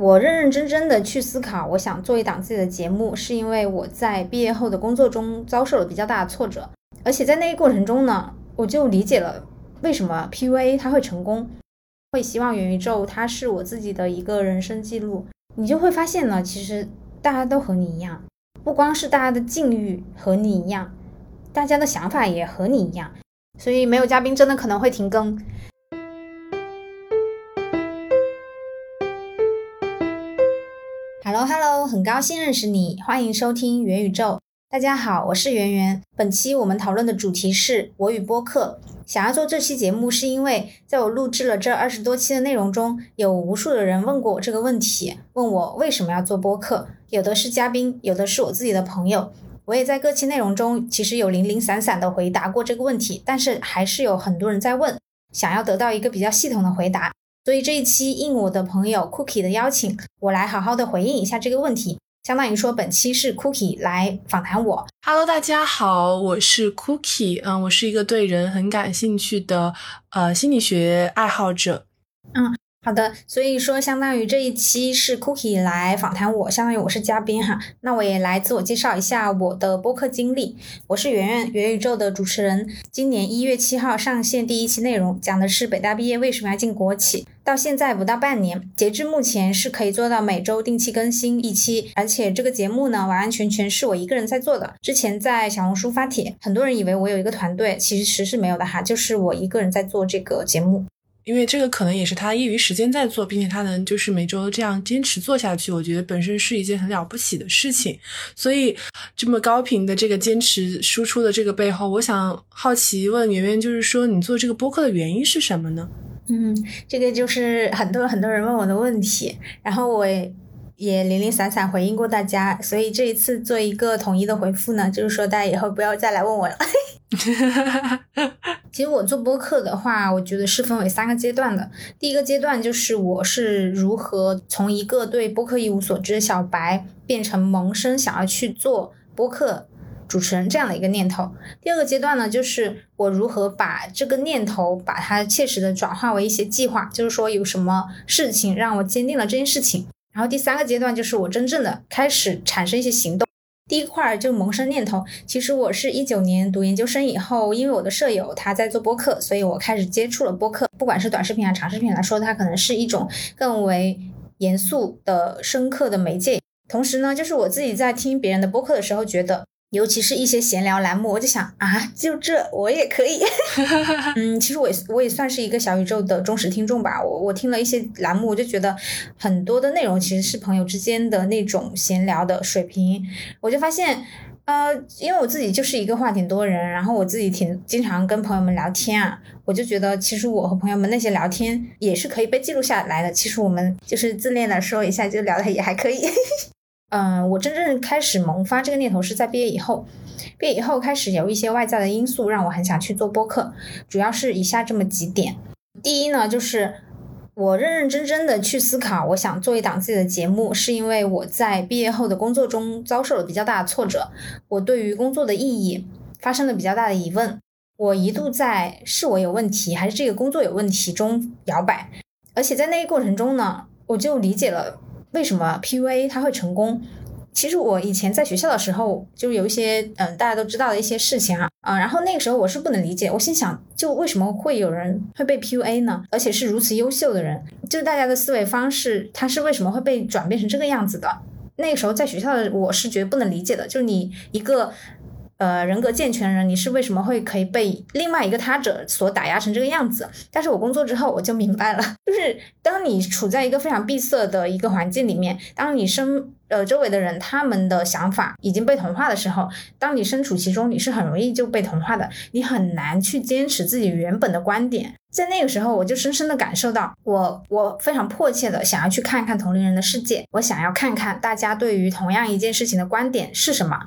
我认认真真的去思考，我想做一档自己的节目，是因为我在毕业后的工作中遭受了比较大的挫折，而且在那一过程中呢，我就理解了为什么 PUA 它会成功，会希望元宇宙它是我自己的一个人生记录。你就会发现呢，其实大家都和你一样，不光是大家的境遇和你一样，大家的想法也和你一样，所以没有嘉宾真的可能会停更。Hello Hello，很高兴认识你，欢迎收听元宇宙。大家好，我是圆圆。本期我们讨论的主题是我与播客。想要做这期节目，是因为在我录制了这二十多期的内容中，有无数的人问过我这个问题，问我为什么要做播客。有的是嘉宾，有的是我自己的朋友。我也在各期内容中，其实有零零散散的回答过这个问题，但是还是有很多人在问，想要得到一个比较系统的回答。所以这一期应我的朋友 Cookie 的邀请，我来好好的回应一下这个问题。相当于说，本期是 Cookie 来访谈我。Hello，大家好，我是 Cookie。嗯，我是一个对人很感兴趣的呃心理学爱好者。嗯。好的，所以说相当于这一期是 Cookie 来访谈我，相当于我是嘉宾哈。那我也来自我介绍一下我的播客经历。我是圆圆元宇宙的主持人。今年一月七号上线第一期内容，讲的是北大毕业为什么要进国企。到现在不到半年，截至目前是可以做到每周定期更新一期，而且这个节目呢完完全全是我一个人在做的。之前在小红书发帖，很多人以为我有一个团队，其实是没有的哈，就是我一个人在做这个节目。因为这个可能也是他业余时间在做，并且他能就是每周这样坚持做下去，我觉得本身是一件很了不起的事情。所以这么高频的这个坚持输出的这个背后，我想好奇问圆圆，就是说你做这个播客的原因是什么呢？嗯，这个就是很多很多人问我的问题，然后我也零零散散回应过大家，所以这一次做一个统一的回复呢，就是说大家以后不要再来问我了。其实我做播客的话，我觉得是分为三个阶段的。第一个阶段就是我是如何从一个对播客一无所知的小白，变成萌生想要去做播客主持人这样的一个念头。第二个阶段呢，就是我如何把这个念头，把它切实的转化为一些计划，就是说有什么事情让我坚定了这件事情。然后第三个阶段就是我真正的开始产生一些行动。第一块就萌生念头，其实我是一九年读研究生以后，因为我的舍友他在做播客，所以我开始接触了播客。不管是短视频还是、长视频来说，它可能是一种更为严肃的、深刻的媒介。同时呢，就是我自己在听别人的播客的时候，觉得。尤其是一些闲聊栏目，我就想啊，就这我也可以。嗯，其实我也我也算是一个小宇宙的忠实听众吧。我我听了一些栏目，我就觉得很多的内容其实是朋友之间的那种闲聊的水平。我就发现，呃，因为我自己就是一个话挺多人，然后我自己挺经常跟朋友们聊天啊，我就觉得其实我和朋友们那些聊天也是可以被记录下来的。其实我们就是自恋的说一下，就聊的也还可以。嗯，我真正开始萌发这个念头是在毕业以后。毕业以后开始有一些外在的因素让我很想去做播客，主要是以下这么几点。第一呢，就是我认认真真的去思考，我想做一档自己的节目，是因为我在毕业后的工作中遭受了比较大的挫折，我对于工作的意义发生了比较大的疑问，我一度在是我有问题还是这个工作有问题中摇摆，而且在那个过程中呢，我就理解了。为什么 PUA 它会成功？其实我以前在学校的时候，就有一些嗯大家都知道的一些事情啊啊，然后那个时候我是不能理解，我心想，就为什么会有人会被 PUA 呢？而且是如此优秀的人，就大家的思维方式，他是为什么会被转变成这个样子的？那个时候在学校的我是绝对不能理解的，就是你一个。呃，人格健全人，你是为什么会可以被另外一个他者所打压成这个样子？但是我工作之后我就明白了，就是当你处在一个非常闭塞的一个环境里面，当你身呃周围的人他们的想法已经被同化的时候，当你身处其中，你是很容易就被同化的，你很难去坚持自己原本的观点。在那个时候，我就深深的感受到，我我非常迫切的想要去看看同龄人的世界，我想要看看大家对于同样一件事情的观点是什么。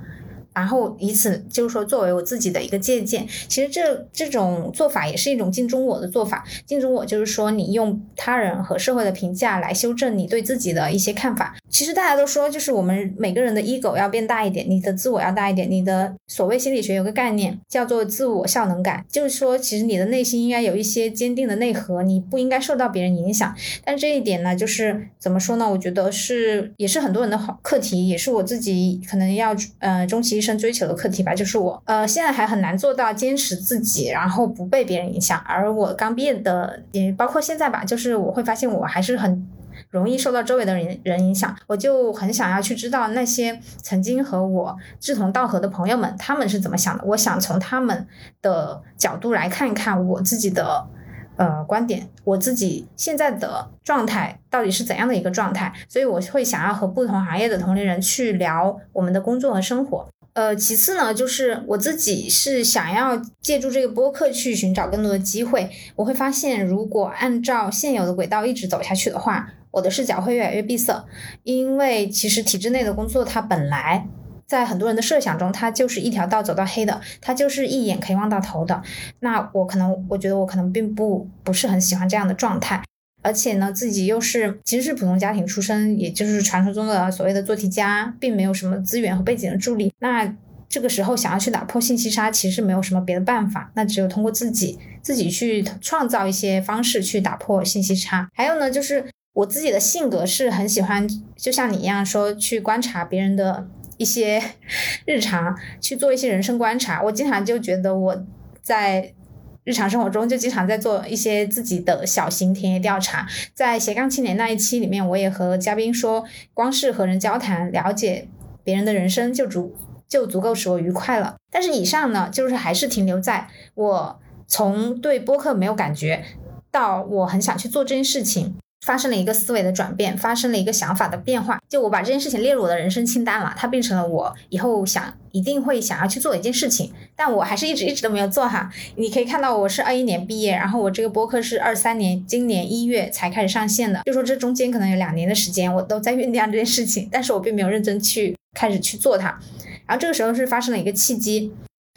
然后以此就是说作为我自己的一个借鉴。其实这这种做法也是一种镜中我的做法。镜中我就是说你用他人和社会的评价来修正你对自己的一些看法。其实大家都说，就是我们每个人的 ego 要变大一点，你的自我要大一点。你的所谓心理学有个概念叫做自我效能感，就是说其实你的内心应该有一些坚定的内核，你不应该受到别人影响。但这一点呢，就是怎么说呢？我觉得是也是很多人的好课题，也是我自己可能要呃终其一生追求的课题吧。就是我呃现在还很难做到坚持自己，然后不被别人影响。而我刚毕业的，也包括现在吧，就是我会发现我还是很。容易受到周围的人人影响，我就很想要去知道那些曾经和我志同道合的朋友们，他们是怎么想的。我想从他们的角度来看一看我自己的呃观点，我自己现在的状态到底是怎样的一个状态。所以我会想要和不同行业的同龄人去聊我们的工作和生活。呃，其次呢，就是我自己是想要借助这个播客去寻找更多的机会。我会发现，如果按照现有的轨道一直走下去的话，我的视角会越来越闭塞，因为其实体制内的工作，它本来在很多人的设想中，它就是一条道走到黑的，它就是一眼可以望到头的。那我可能，我觉得我可能并不不是很喜欢这样的状态，而且呢，自己又是其实是普通家庭出身，也就是传说中的所谓的做题家，并没有什么资源和背景的助力。那这个时候想要去打破信息差，其实没有什么别的办法，那只有通过自己自己去创造一些方式去打破信息差。还有呢，就是。我自己的性格是很喜欢，就像你一样说去观察别人的 一些 日常，去做一些人生观察。我经常就觉得我在日常生活中就经常在做一些自己的小型田野调查。在斜杠青年那一期里面，我也和嘉宾说，光是和人交谈，了解别人的人生就足就足够使我愉快了。但是以上呢，就是还是停留在我从对播客没有感觉，到我很想去做这件事情。发生了一个思维的转变，发生了一个想法的变化。就我把这件事情列入我的人生清单了，它变成了我以后想一定会想要去做的一件事情。但我还是一直一直都没有做哈。你可以看到我是二一年毕业，然后我这个播客是二三年今年一月才开始上线的，就说这中间可能有两年的时间我都在酝酿这件事情，但是我并没有认真去开始去做它。然后这个时候是发生了一个契机，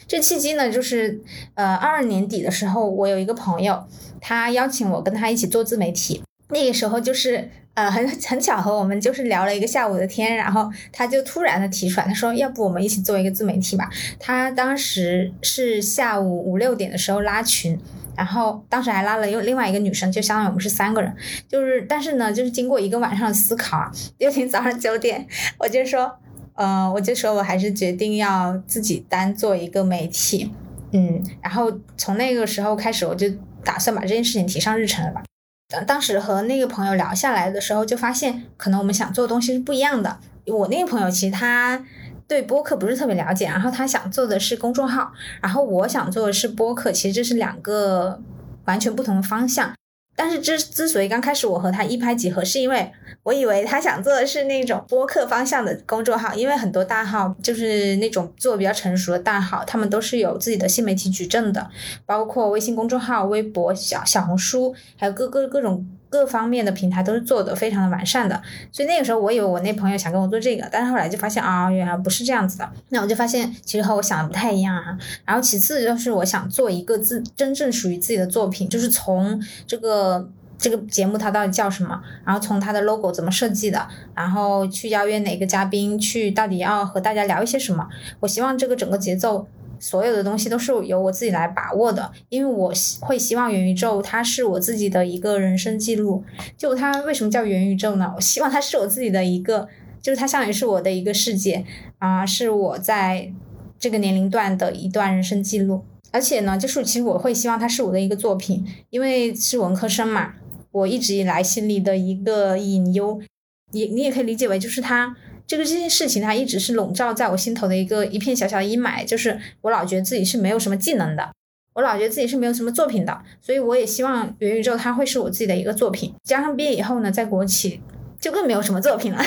这契机呢就是呃二二年底的时候，我有一个朋友，他邀请我跟他一起做自媒体。那个时候就是呃很 很巧合，我们就是聊了一个下午的天，然后他就突然的提出来，他说要不我们一起做一个自媒体吧。他当时是下午五六点的时候拉群，然后当时还拉了又另外一个女生，就相当于我们是三个人。就是但是呢，就是经过一个晚上的思考啊，第二天早上九点，我就说，呃，我就说我还是决定要自己单做一个媒体，嗯，然后从那个时候开始，我就打算把这件事情提上日程了吧。当时和那个朋友聊下来的时候，就发现可能我们想做的东西是不一样的。我那个朋友其实他对播客不是特别了解，然后他想做的是公众号，然后我想做的是播客，其实这是两个完全不同的方向。但是之之所以刚开始我和他一拍即合，是因为我以为他想做的是那种播客方向的公众号，因为很多大号就是那种做比较成熟的大号，他们都是有自己的新媒体矩阵的，包括微信公众号、微博、小小红书，还有各各各种。各方面的平台都是做的非常的完善的，所以那个时候我以为我那朋友想跟我做这个，但是后来就发现啊，原来不是这样子的。那我就发现其实和我想的不太一样啊。然后其次就是我想做一个自真正属于自己的作品，就是从这个这个节目它到底叫什么，然后从它的 logo 怎么设计的，然后去邀约哪个嘉宾，去到底要和大家聊一些什么。我希望这个整个节奏。所有的东西都是由我自己来把握的，因为我会希望元宇宙它是我自己的一个人生记录。就它为什么叫元宇宙呢？我希望它是我自己的一个，就是它相当于是我的一个世界啊，是我在这个年龄段的一段人生记录。而且呢，就是其实我会希望它是我的一个作品，因为是文科生嘛，我一直以来心里的一个隐忧，你你也可以理解为就是它。这个这件事情，它一直是笼罩在我心头的一个一片小小的阴霾，就是我老觉得自己是没有什么技能的，我老觉得自己是没有什么作品的，所以我也希望元宇宙它会是我自己的一个作品。加上毕业以后呢，在国企就更没有什么作品了，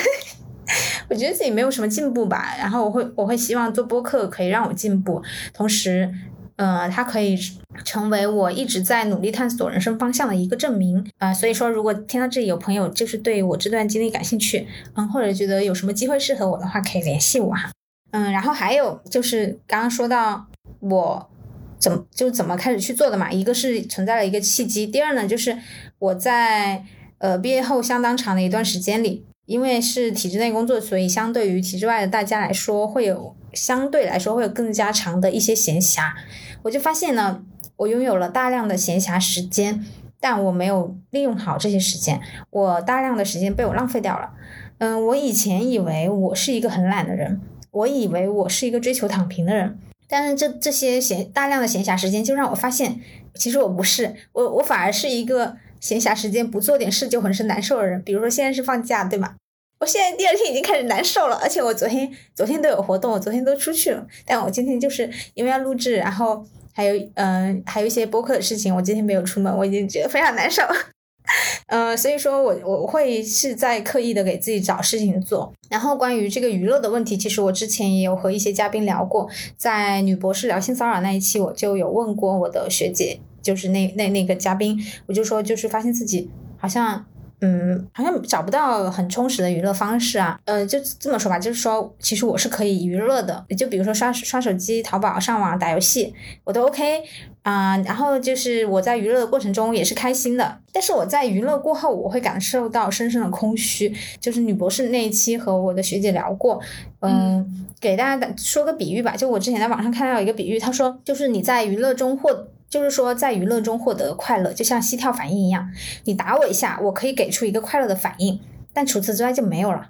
我觉得自己没有什么进步吧。然后我会我会希望做播客可以让我进步，同时。呃，它可以成为我一直在努力探索人生方向的一个证明啊，所以说，如果听到这里有朋友就是对我这段经历感兴趣，嗯，或者觉得有什么机会适合我的话，可以联系我哈。嗯，然后还有就是刚刚说到我怎么就怎么开始去做的嘛，一个是存在了一个契机，第二呢就是我在呃毕业后相当长的一段时间里，因为是体制内工作，所以相对于体制外的大家来说，会有相对来说会有更加长的一些闲暇，我就发现呢，我拥有了大量的闲暇时间，但我没有利用好这些时间，我大量的时间被我浪费掉了。嗯，我以前以为我是一个很懒的人。我以为我是一个追求躺平的人，但是这这些闲大量的闲暇时间就让我发现，其实我不是，我我反而是一个闲暇时间不做点事就浑身难受的人。比如说现在是放假，对吗？我现在第二天已经开始难受了，而且我昨天昨天都有活动，我昨天都出去了，但我今天就是因为要录制，然后还有嗯还有一些播客的事情，我今天没有出门，我已经觉得非常难受。呃，所以说我我会是在刻意的给自己找事情做。然后关于这个娱乐的问题，其实我之前也有和一些嘉宾聊过，在女博士聊性骚扰那一期，我就有问过我的学姐，就是那那那个嘉宾，我就说就是发现自己好像。嗯，好像找不到很充实的娱乐方式啊。呃，就这么说吧，就是说，其实我是可以娱乐的，就比如说刷刷手机、淘宝、上网、打游戏，我都 OK 啊。然后就是我在娱乐的过程中也是开心的，但是我在娱乐过后，我会感受到深深的空虚。就是女博士那一期和我的学姐聊过，嗯，给大家说个比喻吧，就我之前在网上看到一个比喻，他说就是你在娱乐中获。就是说，在娱乐中获得快乐，就像膝跳反应一样，你打我一下，我可以给出一个快乐的反应，但除此之外就没有了，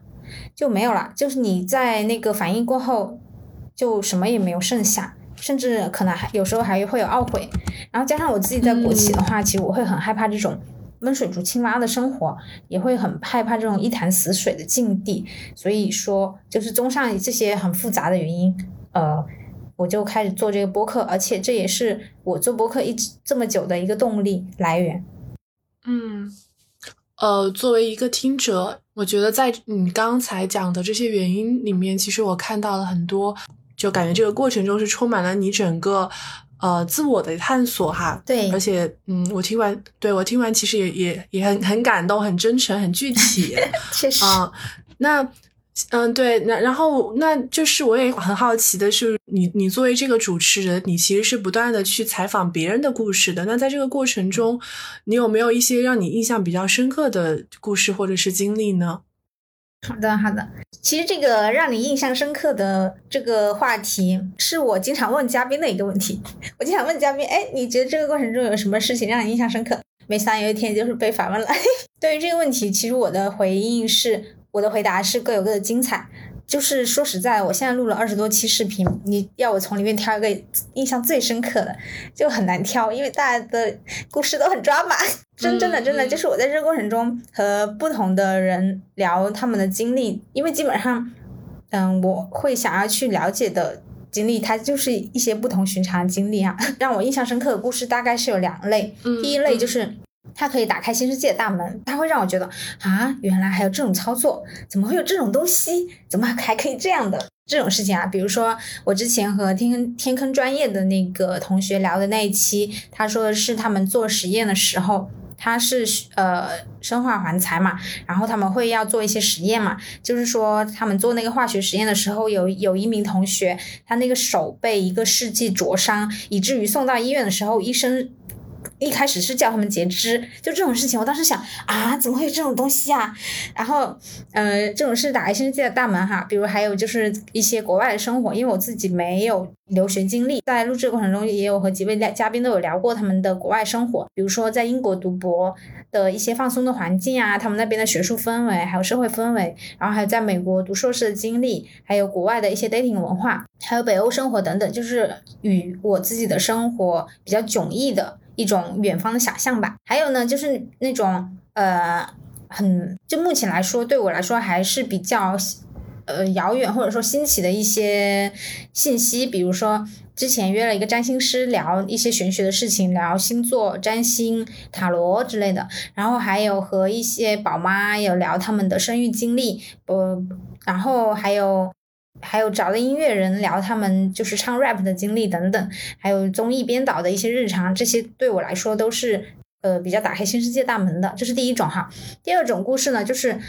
就没有了。就是你在那个反应过后，就什么也没有剩下，甚至可能还有时候还会有懊悔。然后加上我自己在国企的话，其实我会很害怕这种温水煮青蛙的生活，也会很害怕这种一潭死水的境地。所以说，就是综上这些很复杂的原因，呃。我就开始做这个播客，而且这也是我做播客一直这么久的一个动力来源。嗯，呃，作为一个听者，我觉得在你刚才讲的这些原因里面，其实我看到了很多，就感觉这个过程中是充满了你整个呃自我的探索哈。对，而且嗯，我听完，对我听完其实也也也很很感动，很真诚，很具体。确实啊，那。嗯，对，那然后那就是我也很好奇的是，你你作为这个主持人，你其实是不断的去采访别人的故事的。那在这个过程中，你有没有一些让你印象比较深刻的故事或者是经历呢？好的，好的。其实这个让你印象深刻的这个话题，是我经常问嘉宾的一个问题。我经常问嘉宾，哎，你觉得这个过程中有什么事情让你印象深刻？没想到有一天就是被反问了。对于这个问题，其实我的回应是。我的回答是各有各的精彩，就是说实在，我现在录了二十多期视频，你要我从里面挑一个印象最深刻的，就很难挑，因为大家的故事都很抓马。真真的真的，就是我在这个过程中和不同的人聊他们的经历，因为基本上，嗯，我会想要去了解的经历，它就是一些不同寻常的经历啊。让我印象深刻的故事大概是有两类，第一类就是。它可以打开新世界的大门，它会让我觉得啊，原来还有这种操作，怎么会有这种东西？怎么还可以这样的这种事情啊？比如说我之前和天天坑专业的那个同学聊的那一期，他说的是他们做实验的时候，他是呃生化环材嘛，然后他们会要做一些实验嘛，就是说他们做那个化学实验的时候，有有一名同学，他那个手被一个试剂灼伤，以至于送到医院的时候，医生。一开始是叫他们截肢，就这种事情，我当时想啊，怎么会有这种东西啊？然后，呃，这种是打开新世界的大门哈。比如还有就是一些国外的生活，因为我自己没有留学经历，在录制过程中也有和几位嘉宾都有聊过他们的国外生活，比如说在英国读博的一些放松的环境啊，他们那边的学术氛围，还有社会氛围，然后还有在美国读硕士的经历，还有国外的一些 dating 文化，还有北欧生活等等，就是与我自己的生活比较迥异的。一种远方的想象吧，还有呢，就是那种呃，很就目前来说，对我来说还是比较呃遥远或者说新奇的一些信息，比如说之前约了一个占星师聊一些玄学的事情，聊星座、占星、塔罗之类的，然后还有和一些宝妈有聊他们的生育经历，呃，然后还有。还有找的音乐人聊他们就是唱 rap 的经历等等，还有综艺编导的一些日常，这些对我来说都是呃比较打开新世界大门的。这是第一种哈。第二种故事呢，就是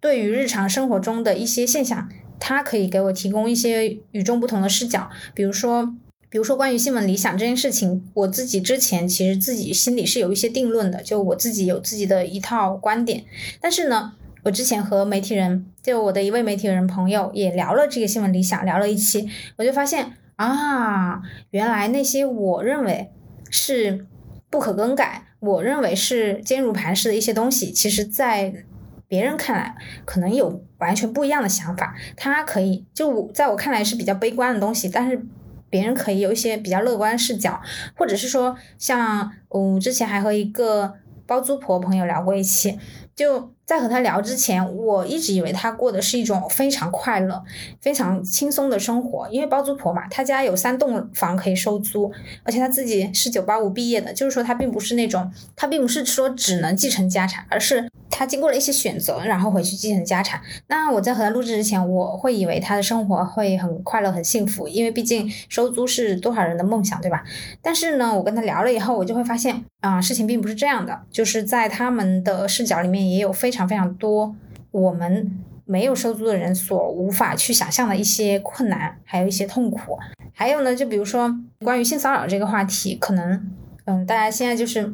对于日常生活中的一些现象，它可以给我提供一些与众不同的视角，比如说。比如说关于新闻理想这件事情，我自己之前其实自己心里是有一些定论的，就我自己有自己的一套观点。但是呢，我之前和媒体人，就我的一位媒体人朋友也聊了这个新闻理想，聊了一期，我就发现啊，原来那些我认为是不可更改，我认为是坚如磐石的一些东西，其实在别人看来可能有完全不一样的想法。他可以就我在我看来是比较悲观的东西，但是。别人可以有一些比较乐观视角，或者是说，像我之前还和一个包租婆朋友聊过一期，就在和他聊之前，我一直以为他过的是一种非常快乐、非常轻松的生活，因为包租婆嘛，他家有三栋房可以收租，而且他自己是九八五毕业的，就是说他并不是那种，他并不是说只能继承家产，而是。他经过了一些选择，然后回去继承家产。那我在和他录制之前，我会以为他的生活会很快乐、很幸福，因为毕竟收租是多少人的梦想，对吧？但是呢，我跟他聊了以后，我就会发现啊，事情并不是这样的。就是在他们的视角里面，也有非常非常多我们没有收租的人所无法去想象的一些困难，还有一些痛苦。还有呢，就比如说关于性骚扰这个话题，可能嗯，大家现在就是。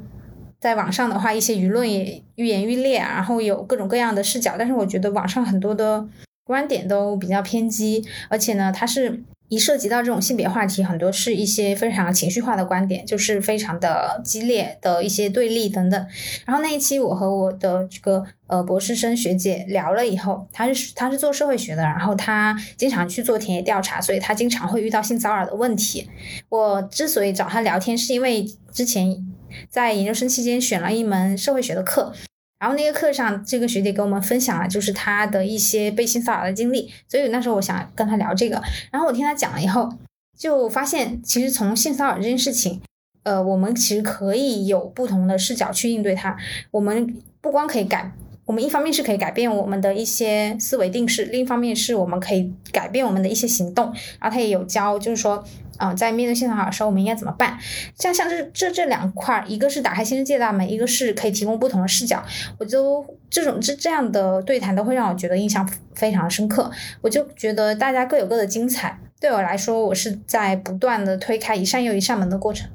在网上的话，一些舆论也愈演愈烈，然后有各种各样的视角。但是我觉得网上很多的观点都比较偏激，而且呢，它是一涉及到这种性别话题，很多是一些非常情绪化的观点，就是非常的激烈的一些对立等等。然后那一期我和我的这个呃博士生学姐聊了以后，她是她是做社会学的，然后她经常去做田野调查，所以她经常会遇到性骚扰的问题。我之所以找她聊天，是因为之前。在研究生期间选了一门社会学的课，然后那个课上，这个学姐给我们分享了就是她的一些被性骚扰的经历，所以那时候我想跟她聊这个。然后我听她讲了以后，就发现其实从性骚扰这件事情，呃，我们其实可以有不同的视角去应对它。我们不光可以改，我们一方面是可以改变我们的一些思维定式，另一方面是我们可以改变我们的一些行动。然后他也有教，就是说。啊，在面对性骚扰的时候，我们应该怎么办？像像这这这两块，一个是打开新世界大门，一个是可以提供不同的视角。我就这种这这样的对谈都会让我觉得印象非常深刻。我就觉得大家各有各的精彩。对我来说，我是在不断的推开一扇又一扇门的过程。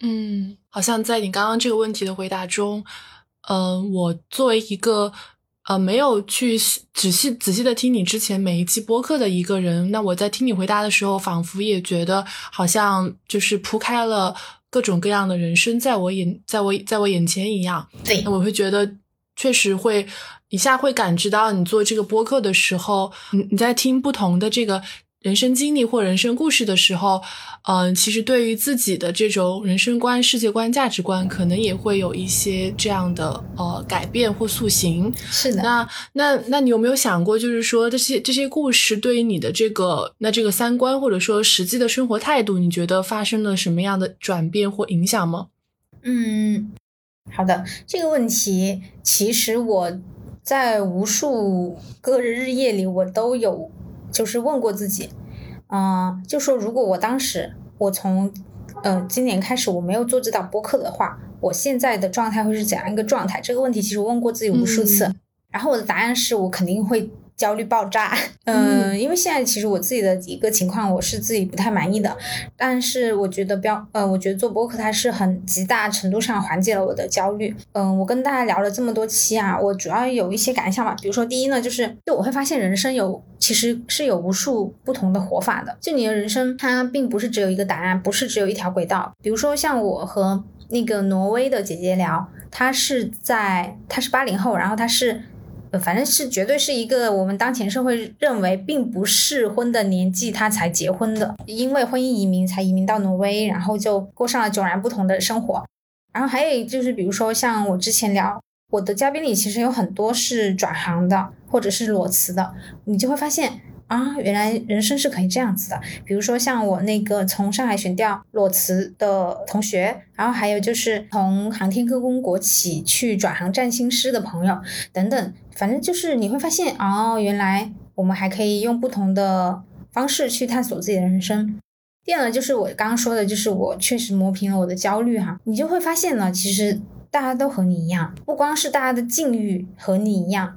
嗯，好像在你刚刚这个问题的回答中，嗯，我作为一个。呃，没有去仔细仔细的听你之前每一期播客的一个人，那我在听你回答的时候，仿佛也觉得好像就是铺开了各种各样的人生在我眼，在我在我眼前一样。对，那我会觉得确实会一下会感知到你做这个播客的时候，你你在听不同的这个。人生经历或人生故事的时候，嗯，其实对于自己的这种人生观、世界观、价值观，可能也会有一些这样的呃改变或塑形。是的。那那那你有没有想过，就是说这些这些故事对于你的这个那这个三观，或者说实际的生活态度，你觉得发生了什么样的转变或影响吗？嗯，好的，这个问题其实我在无数个日日夜里，我都有。就是问过自己，嗯，就说如果我当时我从，呃，今年开始我没有做这档播客的话，我现在的状态会是怎样一个状态？这个问题其实我问过自己无数次，然后我的答案是我肯定会。焦虑爆炸，嗯，因为现在其实我自己的一个情况，我是自己不太满意的，但是我觉得标，呃，我觉得做播客它是很极大程度上缓解了我的焦虑。嗯，我跟大家聊了这么多期啊，我主要有一些感想吧。比如说，第一呢，就是就我会发现人生有其实是有无数不同的活法的，就你的人生它并不是只有一个答案，不是只有一条轨道。比如说像我和那个挪威的姐姐聊，她是在她是八零后，然后她是。反正是绝对是一个我们当前社会认为并不适婚的年纪，他才结婚的，因为婚姻移民才移民到挪威，然后就过上了迥然不同的生活。然后还有就是，比如说像我之前聊我的嘉宾里，其实有很多是转行的，或者是裸辞的，你就会发现。啊，原来人生是可以这样子的。比如说像我那个从上海选调裸辞的同学，然后还有就是从航天科工国企去转行占星师的朋友等等，反正就是你会发现，哦，原来我们还可以用不同的方式去探索自己的人生。第二呢，就是我刚刚说的，就是我确实磨平了我的焦虑哈，你就会发现呢，其实大家都和你一样，不光是大家的境遇和你一样。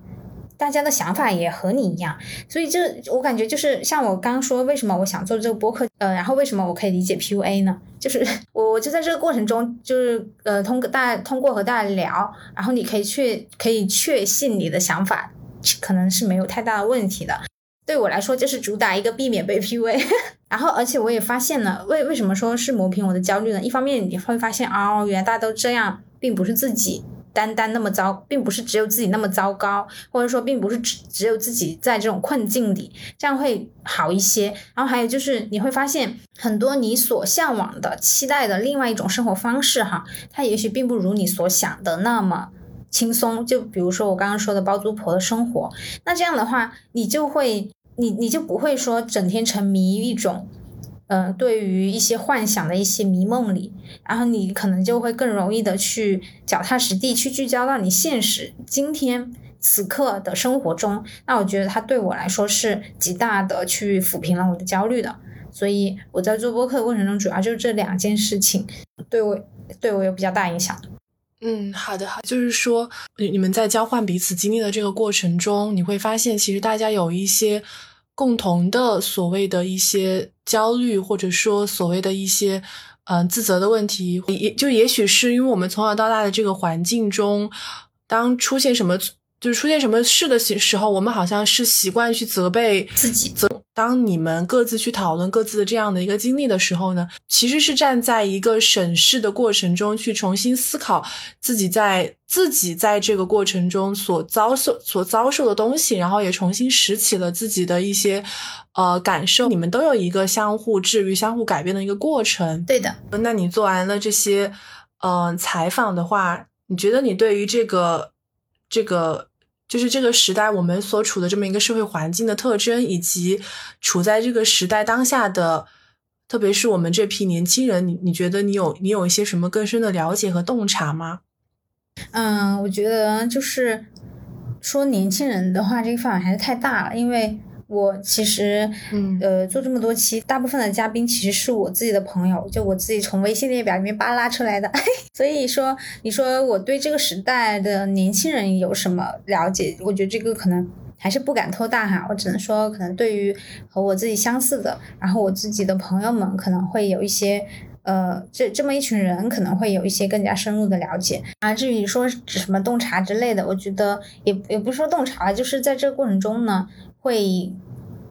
大家的想法也和你一样，所以这我感觉就是像我刚说，为什么我想做这个播客，呃，然后为什么我可以理解 PUA 呢？就是 我我就在这个过程中，就是呃，通过大通过和大家聊，然后你可以确可以确信你的想法可能是没有太大的问题的。对我来说，就是主打一个避免被 PUA。然后，而且我也发现了，为为什么说是磨平我的焦虑呢？一方面你会发现，哦，原来大家都这样，并不是自己。单单那么糟，并不是只有自己那么糟糕，或者说并不是只只有自己在这种困境里，这样会好一些。然后还有就是你会发现很多你所向往的、期待的另外一种生活方式，哈，它也许并不如你所想的那么轻松。就比如说我刚刚说的包租婆的生活，那这样的话，你就会你你就不会说整天沉迷于一种。嗯，对于一些幻想的一些迷梦里，然后你可能就会更容易的去脚踏实地，去聚焦到你现实今天此刻的生活中。那我觉得它对我来说是极大的去抚平了我的焦虑的。所以我在做播客的过程中，主要就是这两件事情对我对我有比较大影响。嗯，好的，好，就是说你你们在交换彼此经历的这个过程中，你会发现其实大家有一些。共同的所谓的一些焦虑，或者说所谓的一些嗯自责的问题，也就也许是因为我们从小到大的这个环境中，当出现什么。就是出现什么事的时时候，我们好像是习惯去责备自己。责当你们各自去讨论各自的这样的一个经历的时候呢，其实是站在一个审视的过程中去重新思考自己在自己在这个过程中所遭受所遭受的东西，然后也重新拾起了自己的一些呃感受。你们都有一个相互治愈、相互改变的一个过程。对的。那你做完了这些嗯采访的话，你觉得你对于这个？这个就是这个时代我们所处的这么一个社会环境的特征，以及处在这个时代当下的，特别是我们这批年轻人，你你觉得你有你有一些什么更深的了解和洞察吗？嗯，我觉得就是说年轻人的话，这个范围还是太大了，因为。我其实，嗯，呃，做这么多期，大部分的嘉宾其实是我自己的朋友，就我自己从微信列表里面扒拉出来的。所以说，你说我对这个时代的年轻人有什么了解？我觉得这个可能还是不敢托大哈。我只能说，可能对于和我自己相似的，然后我自己的朋友们，可能会有一些，呃，这这么一群人可能会有一些更加深入的了解啊。至于说什么洞察之类的，我觉得也也不是说洞察，就是在这个过程中呢。会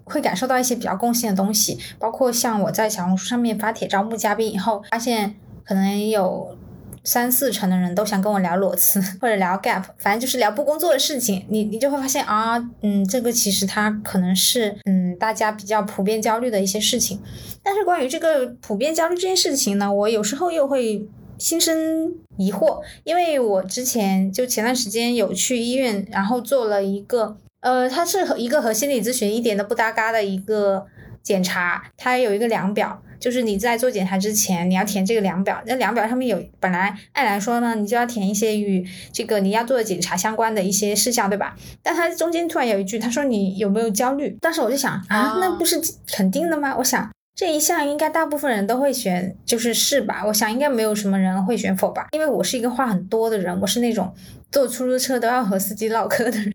会感受到一些比较共性的东西，包括像我在小红书上面发帖招募嘉宾以后，发现可能有三四成的人都想跟我聊裸辞 或者聊 gap，反正就是聊不工作的事情。你你就会发现啊，嗯，这个其实它可能是嗯大家比较普遍焦虑的一些事情。但是关于这个普遍焦虑这件事情呢，我有时候又会心生疑惑，因为我之前就前段时间有去医院，然后做了一个。呃，它是和一个和心理咨询一点都不搭嘎的一个检查，它有一个量表，就是你在做检查之前，你要填这个量表。那量表上面有，本来按来说呢，你就要填一些与这个你要做的检查相关的一些事项，对吧？但它中间突然有一句，他说你有没有焦虑？当时我就想啊，那不是肯定的吗？我想这一项应该大部分人都会选，就是是吧？我想应该没有什么人会选否吧，因为我是一个话很多的人，我是那种坐出租车都要和司机唠嗑的人。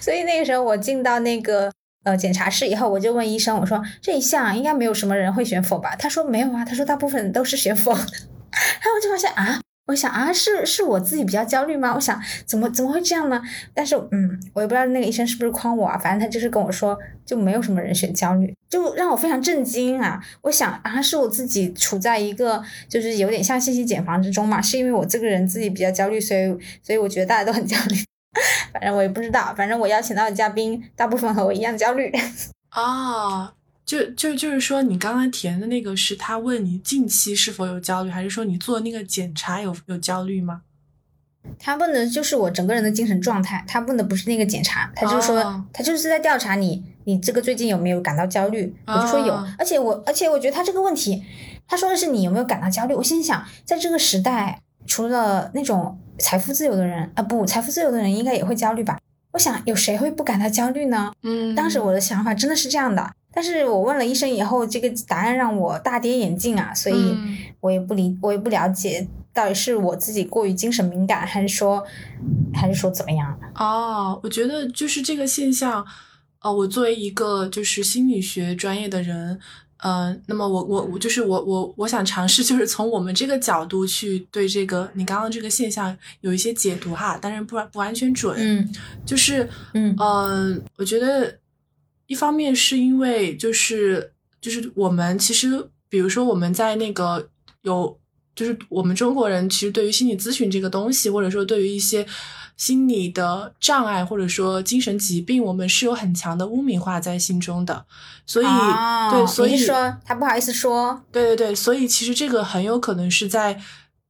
所以那个时候我进到那个呃检查室以后，我就问医生，我说这一项应该没有什么人会选否吧？他说没有啊，他说大部分都是选否。然后我就发现啊，我想啊，是是我自己比较焦虑吗？我想怎么怎么会这样呢？但是嗯，我也不知道那个医生是不是诓我啊，反正他就是跟我说就没有什么人选焦虑，就让我非常震惊啊！我想啊，是我自己处在一个就是有点像信息茧房之中嘛？是因为我这个人自己比较焦虑，所以所以我觉得大家都很焦虑。反正我也不知道，反正我邀请到的嘉宾大部分和我一样焦虑。啊，就就就是说，你刚刚填的那个是他问你近期是否有焦虑，还是说你做那个检查有有焦虑吗？他问的就是我整个人的精神状态，他问的不是那个检查，他就是说他就是在调查你，你这个最近有没有感到焦虑？我就说有，而且我而且我觉得他这个问题，他说的是你有没有感到焦虑？我心想，在这个时代，除了那种。财富自由的人啊，不，财富自由的人应该也会焦虑吧？我想，有谁会不感到焦虑呢？嗯，当时我的想法真的是这样的，但是我问了医生以后，这个答案让我大跌眼镜啊，所以我也不理，我也不了解到底是我自己过于精神敏感，还是说，还是说怎么样？哦，我觉得就是这个现象，呃，我作为一个就是心理学专业的人，呃，那么我我我就是我我我想尝试就是从我们这个角度去对这个你刚刚这个现象有一些解读哈，当然不不完全准，嗯，就是嗯呃，我觉得一方面是因为就是就是我们其实比如说我们在那个有。就是我们中国人其实对于心理咨询这个东西，或者说对于一些心理的障碍，或者说精神疾病，我们是有很强的污名化在心中的。所以，对，所以说他不好意思说。对对对，所以其实这个很有可能是在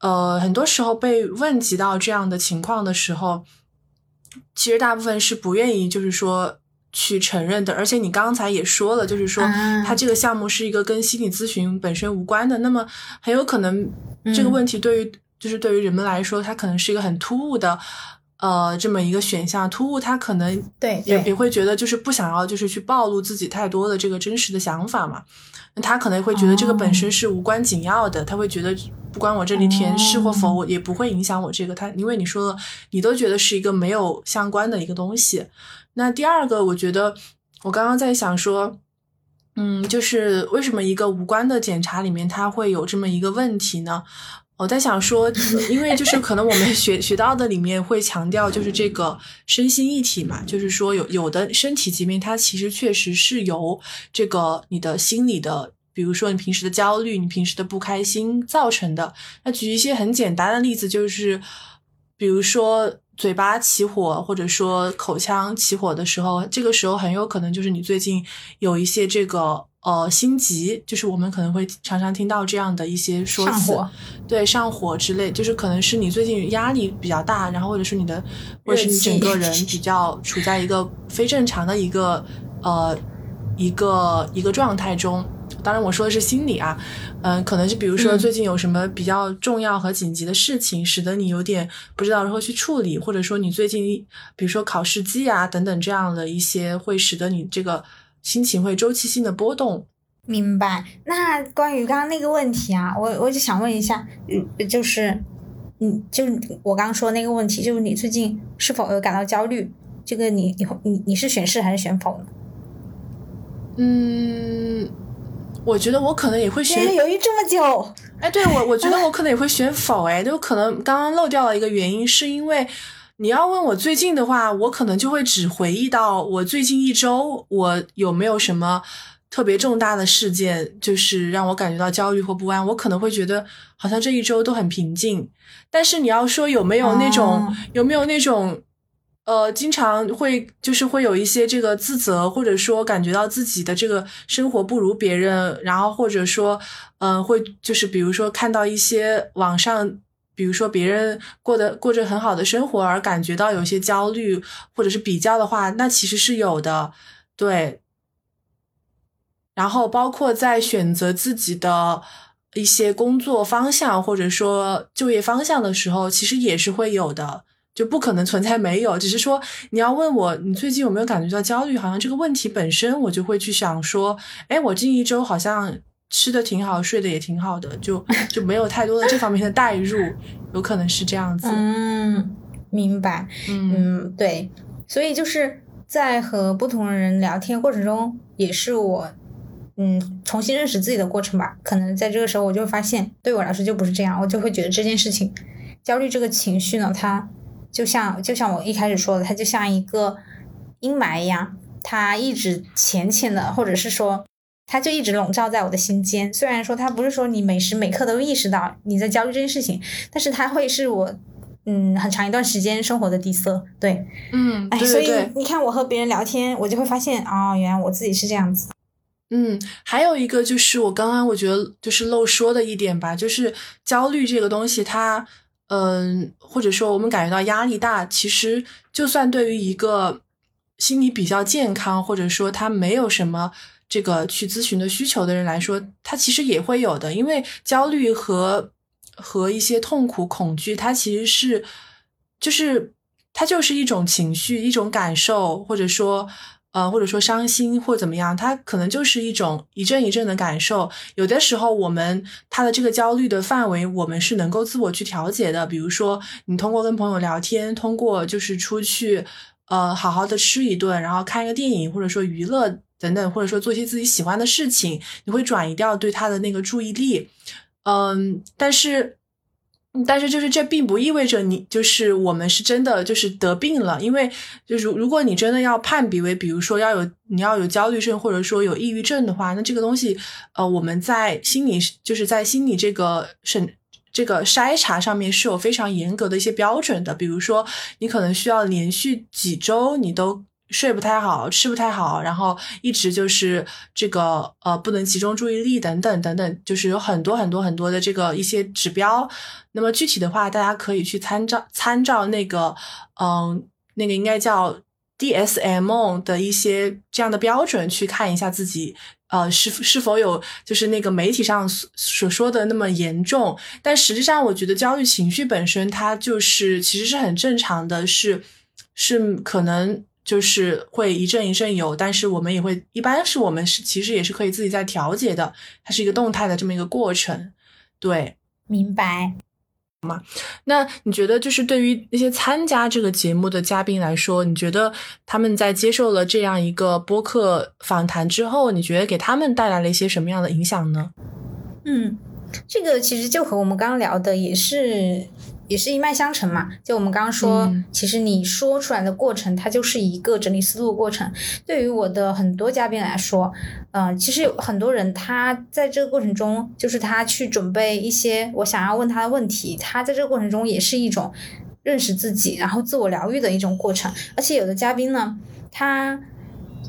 呃很多时候被问及到这样的情况的时候，其实大部分是不愿意，就是说。去承认的，而且你刚才也说了，就是说他这个项目是一个跟心理咨询本身无关的，那么很有可能这个问题对于就是对于人们来说，它可能是一个很突兀的，呃，这么一个选项。突兀，他可能对也也会觉得就是不想要就是去暴露自己太多的这个真实的想法嘛，那他可能会觉得这个本身是无关紧要的，他会觉得不管我这里填是或否，我也不会影响我这个他，因为你说了，你都觉得是一个没有相关的一个东西。那第二个，我觉得我刚刚在想说，嗯，就是为什么一个无关的检查里面它会有这么一个问题呢？我在想说，因为就是可能我们学学到的里面会强调，就是这个身心一体嘛，就是说有有的身体疾病它其实确实是由这个你的心理的，比如说你平时的焦虑、你平时的不开心造成的。那举一些很简单的例子，就是比如说。嘴巴起火，或者说口腔起火的时候，这个时候很有可能就是你最近有一些这个呃心急，就是我们可能会常常听到这样的一些说辞，对上火之类，就是可能是你最近压力比较大，然后或者是你的，或者是你整个人比较处在一个非正常的一个呃一个一个状态中。当然，我说的是心理啊，嗯，可能是比如说最近有什么比较重要和紧急的事情，使得你有点不知道如何去处理，或者说你最近比如说考试季啊等等这样的一些，会使得你这个心情会周期性的波动。明白。那关于刚刚那个问题啊，我我就想问一下，嗯，就是，嗯，就我刚刚说那个问题，就是你最近是否有感到焦虑？这个你你你你是选是还是选否呢？嗯。我觉得我可能也会选犹豫这么久，哎，对我，我觉得我可能也会选否，哎，就可能刚刚漏掉了一个原因，是因为你要问我最近的话，我可能就会只回忆到我最近一周我有没有什么特别重大的事件，就是让我感觉到焦虑或不安，我可能会觉得好像这一周都很平静，但是你要说有没有那种有没有那种。呃，经常会就是会有一些这个自责，或者说感觉到自己的这个生活不如别人，然后或者说，嗯，会就是比如说看到一些网上，比如说别人过得过着很好的生活而感觉到有些焦虑，或者是比较的话，那其实是有的，对。然后包括在选择自己的一些工作方向或者说就业方向的时候，其实也是会有的。就不可能存在没有，只是说你要问我你最近有没有感觉到焦虑，好像这个问题本身我就会去想说，哎，我近一周好像吃的挺好，睡得也挺好的，就就没有太多的这方面的代入，有可能是这样子。嗯，明白。嗯，对，所以就是在和不同的人聊天过程中，也是我嗯重新认识自己的过程吧。可能在这个时候，我就发现对我来说就不是这样，我就会觉得这件事情，焦虑这个情绪呢，它。就像就像我一开始说的，它就像一个阴霾一样，它一直浅浅的，或者是说，它就一直笼罩在我的心间。虽然说它不是说你每时每刻都意识到你在焦虑这件事情，但是它会是我嗯很长一段时间生活的底色。对，嗯，哎，所以你看我和别人聊天，我就会发现哦，原来我自己是这样子。嗯，还有一个就是我刚刚我觉得就是漏说的一点吧，就是焦虑这个东西它。嗯，或者说我们感觉到压力大，其实就算对于一个心理比较健康，或者说他没有什么这个去咨询的需求的人来说，他其实也会有的。因为焦虑和和一些痛苦、恐惧，它其实是就是它就是一种情绪、一种感受，或者说呃，或者说伤心或怎么样，它可能就是一种一阵一阵的感受。有的时候，我们他的这个焦虑的范围，我们是能够自我去调节的。比如说，你通过跟朋友聊天，通过就是出去，呃，好好的吃一顿，然后看一个电影，或者说娱乐等等，或者说做一些自己喜欢的事情，你会转移掉对他的那个注意力。嗯，但是。但是，就是这并不意味着你就是我们是真的就是得病了，因为就是如果你真的要判别为，比如说要有你要有焦虑症或者说有抑郁症的话，那这个东西，呃，我们在心理就是在心理这个审这个筛查上面是有非常严格的一些标准的，比如说你可能需要连续几周你都。睡不太好，吃不太好，然后一直就是这个呃不能集中注意力等等等等，就是有很多很多很多的这个一些指标。那么具体的话，大家可以去参照参照那个嗯那个应该叫 DSM 的一些这样的标准去看一下自己呃是是否有就是那个媒体上所说的那么严重。但实际上，我觉得焦虑情绪本身它就是其实是很正常的，是是可能。就是会一阵一阵有，但是我们也会，一般是我们是其实也是可以自己在调节的，它是一个动态的这么一个过程，对，明白吗？那你觉得就是对于那些参加这个节目的嘉宾来说，你觉得他们在接受了这样一个播客访谈之后，你觉得给他们带来了一些什么样的影响呢？嗯，这个其实就和我们刚刚聊的也是。也是一脉相承嘛，就我们刚刚说，其实你说出来的过程，它就是一个整理思路的过程。对于我的很多嘉宾来说，呃，其实有很多人他在这个过程中，就是他去准备一些我想要问他的问题，他在这个过程中也是一种认识自己，然后自我疗愈的一种过程。而且有的嘉宾呢，他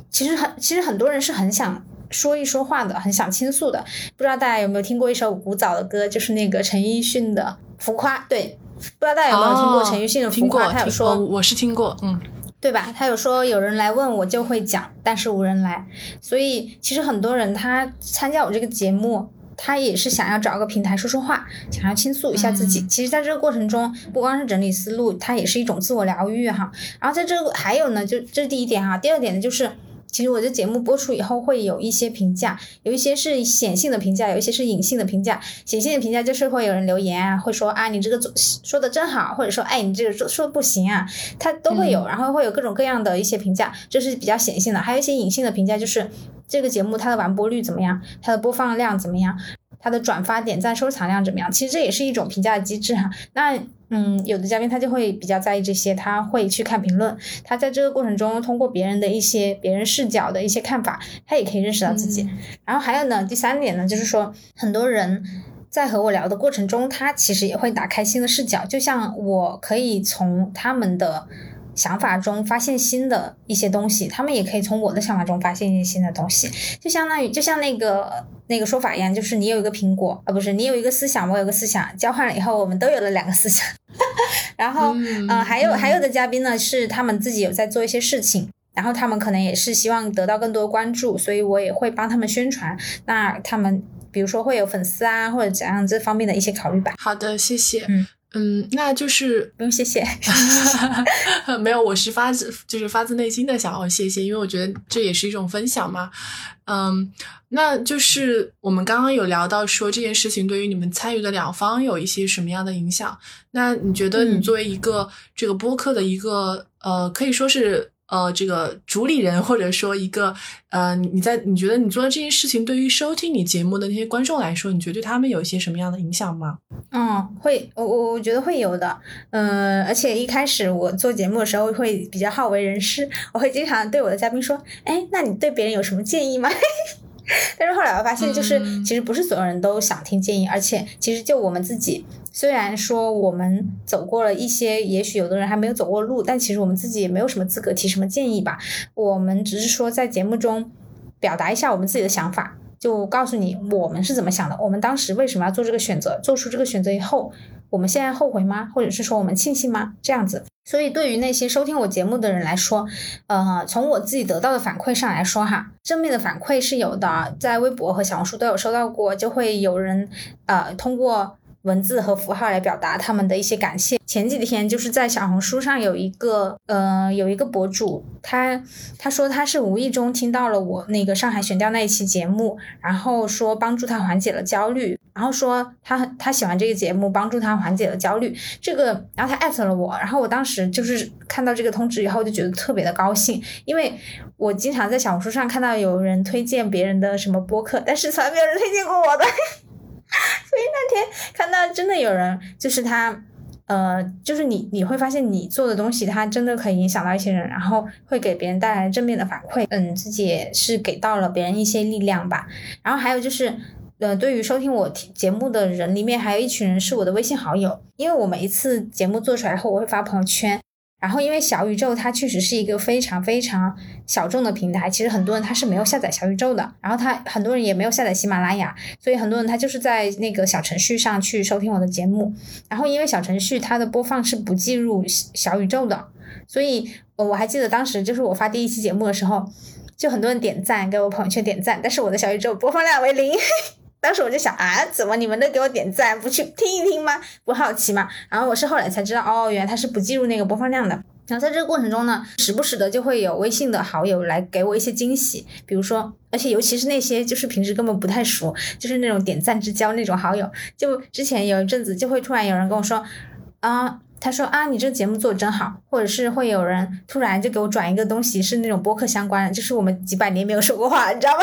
其实很，其实很多人是很想说一说话的，很想倾诉的。不知道大家有没有听过一首古早的歌，就是那个陈奕迅的《浮夸》，对。不知道大家有没有听过陈奕迅的《浮夸》？他有说，我是听过，嗯，对吧？他有说，有人来问我就会讲，但是无人来。所以其实很多人他参加我这个节目，他也是想要找个平台说说话，想要倾诉一下自己。其实，在这个过程中，不光是整理思路，它也是一种自我疗愈哈。然后在这个还有呢，就这是第一点哈。第二点呢，就是。其实我这节目播出以后会有一些评价，有一些是显性的评价，有一些是隐性的评价。显性的评价就是会有人留言啊，会说啊你这个说的真好，或者说哎你这个说说不行啊，它都会有，然后会有各种各样的一些评价，这是比较显性的。还有一些隐性的评价，就是这个节目它的完播率怎么样，它的播放量怎么样。它的转发、点赞、收藏量怎么样？其实这也是一种评价的机制哈。那嗯，有的嘉宾他就会比较在意这些，他会去看评论。他在这个过程中，通过别人的一些别人视角的一些看法，他也可以认识到自己。然后还有呢，第三点呢，就是说很多人在和我聊的过程中，他其实也会打开新的视角，就像我可以从他们的。想法中发现新的一些东西，他们也可以从我的想法中发现一些新的东西，就相当于就像那个那个说法一样，就是你有一个苹果啊，不是你有一个思想，我有个思想，交换了以后，我们都有了两个思想。然后，嗯，还有还有的嘉宾呢，是他们自己有在做一些事情，然后他们可能也是希望得到更多关注，所以我也会帮他们宣传。那他们比如说会有粉丝啊，或者怎样这方面的一些考虑吧。好的，谢谢。嗯。嗯，那就是不用谢谢，没有，我是发自就是发自内心的想要谢谢，因为我觉得这也是一种分享嘛。嗯，那就是我们刚刚有聊到说这件事情对于你们参与的两方有一些什么样的影响？那你觉得你作为一个这个播客的一个呃，可以说是。呃，这个主理人或者说一个呃，你你在你觉得你做的这件事情，对于收听你节目的那些观众来说，你觉得对他们有一些什么样的影响吗？嗯，会，我我我觉得会有的。嗯，而且一开始我做节目的时候会比较好为人师，我会经常对我的嘉宾说：“哎，那你对别人有什么建议吗？” 但是后来我发现，就是其实不是所有人都想听建议，而且其实就我们自己。虽然说我们走过了一些，也许有的人还没有走过路，但其实我们自己也没有什么资格提什么建议吧。我们只是说在节目中表达一下我们自己的想法，就告诉你我们是怎么想的，我们当时为什么要做这个选择，做出这个选择以后，我们现在后悔吗？或者是说我们庆幸吗？这样子。所以对于那些收听我节目的人来说，呃，从我自己得到的反馈上来说，哈，正面的反馈是有的，在微博和小红书都有收到过，就会有人呃通过。文字和符号来表达他们的一些感谢。前几天就是在小红书上有一个呃有一个博主，他他说他是无意中听到了我那个上海悬吊那一期节目，然后说帮助他缓解了焦虑，然后说他他喜欢这个节目，帮助他缓解了焦虑。这个然后他艾特了我，然后我当时就是看到这个通知以后就觉得特别的高兴，因为我经常在小红书上看到有人推荐别人的什么播客，但是从来没有人推荐过我的。所以那天看到真的有人，就是他，呃，就是你你会发现你做的东西，它真的可以影响到一些人，然后会给别人带来正面的反馈，嗯，自己也是给到了别人一些力量吧。然后还有就是，呃，对于收听我节目的人里面，还有一群人是我的微信好友，因为我每一次节目做出来后，我会发朋友圈。然后，因为小宇宙它确实是一个非常非常小众的平台，其实很多人他是没有下载小宇宙的，然后他很多人也没有下载喜马拉雅，所以很多人他就是在那个小程序上去收听我的节目。然后，因为小程序它的播放是不计入小宇宙的，所以我还记得当时就是我发第一期节目的时候，就很多人点赞给我朋友圈点赞，但是我的小宇宙播放量为零。当时我就想啊，怎么你们都给我点赞，不去听一听吗？不好奇吗？然后我是后来才知道，哦，原来它是不计入那个播放量的。然后在这个过程中呢，时不时的就会有微信的好友来给我一些惊喜，比如说，而且尤其是那些就是平时根本不太熟，就是那种点赞之交那种好友。就之前有一阵子，就会突然有人跟我说，啊，他说啊，你这个节目做的真好，或者是会有人突然就给我转一个东西，是那种播客相关的，就是我们几百年没有说过话，你知道吗？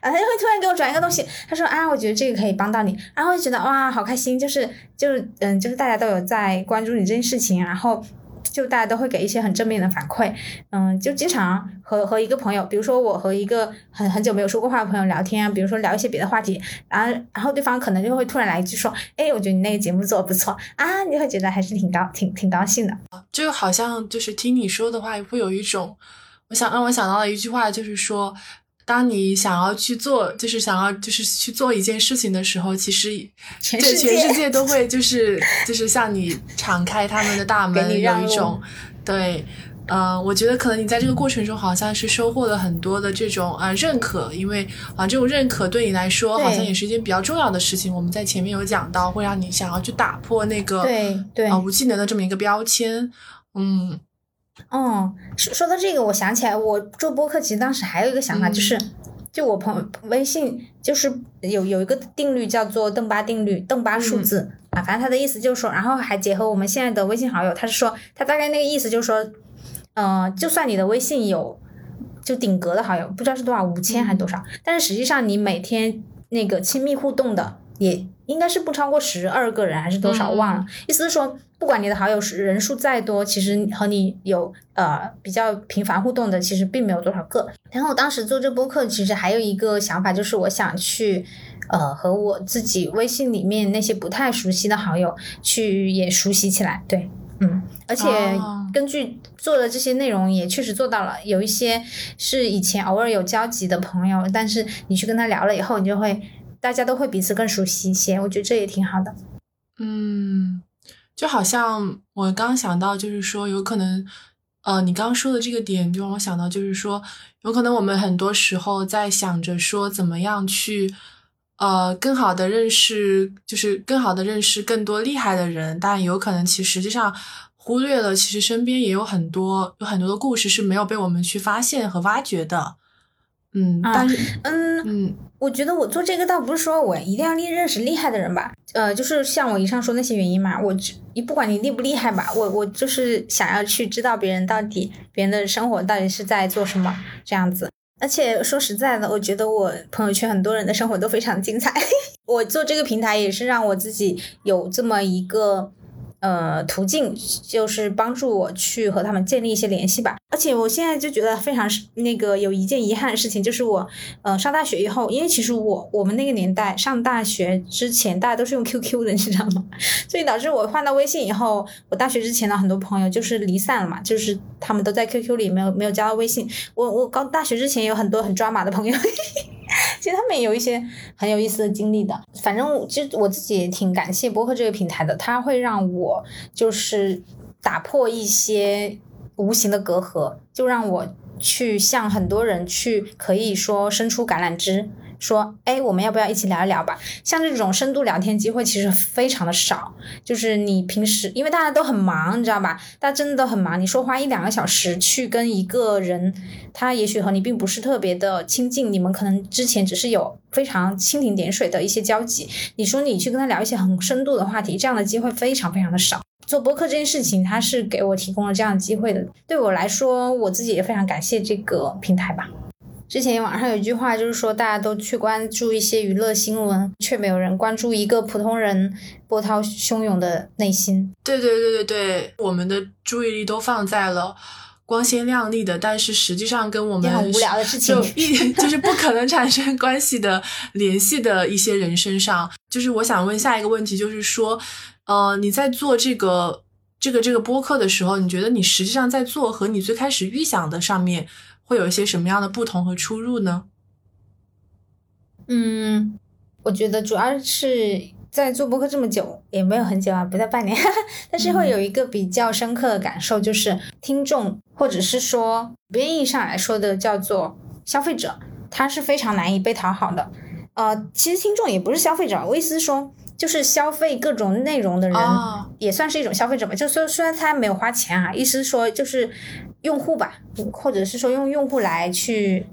啊，他就会突然给我转一个东西，他说啊，我觉得这个可以帮到你，然后就觉得哇，好开心，就是就是嗯，就是大家都有在关注你这件事情，然后就大家都会给一些很正面的反馈，嗯，就经常和和一个朋友，比如说我和一个很很久没有说过话的朋友聊天，比如说聊一些别的话题，然后然后对方可能就会突然来一句说，哎，我觉得你那个节目做的不错啊，你会觉得还是挺高挺挺高兴的，就好像就是听你说的话，会有一种，我想让我想到了一句话，就是说。当你想要去做，就是想要就是去做一件事情的时候，其实全全世界都会就是就是向你敞开他们的大门，有一种对，呃，我觉得可能你在这个过程中好像是收获了很多的这种啊认可，因为啊这种认可对你来说好像也是一件比较重要的事情。我们在前面有讲到，会让你想要去打破那个对对啊无技能的这么一个标签，嗯。哦，说说到这个，我想起来，我做播客其实当时还有一个想法，就是就我朋微信就是有有一个定律叫做邓巴定律，邓巴数字啊，反正他的意思就是说，然后还结合我们现在的微信好友，他是说他大概那个意思就是说，嗯，就算你的微信有就顶格的好友，不知道是多少五千还是多少，但是实际上你每天那个亲密互动的也应该是不超过十二个人还是多少忘了，意思是说。不管你的好友是人数再多，其实和你有呃比较频繁互动的，其实并没有多少个。然后我当时做这播客，其实还有一个想法，就是我想去呃和我自己微信里面那些不太熟悉的好友去也熟悉起来。对，嗯，而且根据做的这些内容，也确实做到了。有一些是以前偶尔有交集的朋友，但是你去跟他聊了以后，你就会大家都会彼此更熟悉一些。我觉得这也挺好的。嗯。就好像我刚想到，就是说有可能，呃，你刚刚说的这个点就让我想到，就是说有可能我们很多时候在想着说怎么样去，呃，更好的认识，就是更好的认识更多厉害的人，但有可能其实际上忽略了，其实身边也有很多有很多的故事是没有被我们去发现和挖掘的。嗯，但是，嗯嗯，我觉得我做这个倒不是说我一定要认认识厉害的人吧，呃，就是像我以上说那些原因嘛，我你不管你厉不厉害吧，我我就是想要去知道别人到底别人的生活到底是在做什么这样子，而且说实在的，我觉得我朋友圈很多人的生活都非常精彩，我做这个平台也是让我自己有这么一个。呃，途径就是帮助我去和他们建立一些联系吧。而且我现在就觉得非常是那个有一件遗憾的事情，就是我，呃，上大学以后，因为其实我我们那个年代上大学之前，大家都是用 QQ 的，你知道吗？所以导致我换到微信以后，我大学之前的很多朋友就是离散了嘛，就是他们都在 QQ 里没有没有加到微信。我我刚大学之前有很多很抓马的朋友。其实他们也有一些很有意思的经历的，反正其实我自己也挺感谢博客这个平台的，它会让我就是打破一些无形的隔阂，就让我去向很多人去可以说伸出橄榄枝。说，哎，我们要不要一起聊一聊吧？像这种深度聊天机会其实非常的少，就是你平时因为大家都很忙，你知道吧？大家真的都很忙。你说花一两个小时去跟一个人，他也许和你并不是特别的亲近，你们可能之前只是有非常蜻蜓点水的一些交集。你说你去跟他聊一些很深度的话题，这样的机会非常非常的少。做播客这件事情，它是给我提供了这样的机会的。对我来说，我自己也非常感谢这个平台吧。之前网上有一句话，就是说大家都去关注一些娱乐新闻，却没有人关注一个普通人波涛汹涌的内心。对对对对对，我们的注意力都放在了光鲜亮丽的，但是实际上跟我们很无聊的事情，就一 就是不可能产生关系的联系的一些人身上。就是我想问下一个问题，就是说，呃，你在做这个这个这个播客的时候，你觉得你实际上在做和你最开始预想的上面？会有一些什么样的不同和出入呢？嗯，我觉得主要是在做播客这么久，也没有很久啊，不到半年，但是会有一个比较深刻的感受，就是听众或者是说别意义上来说的叫做消费者，他是非常难以被讨好的。呃，其实听众也不是消费者，我意思是说，就是消费各种内容的人也算是一种消费者吧。就说虽然他没有花钱啊，意思是说就是。用户吧，或者是说用用户来去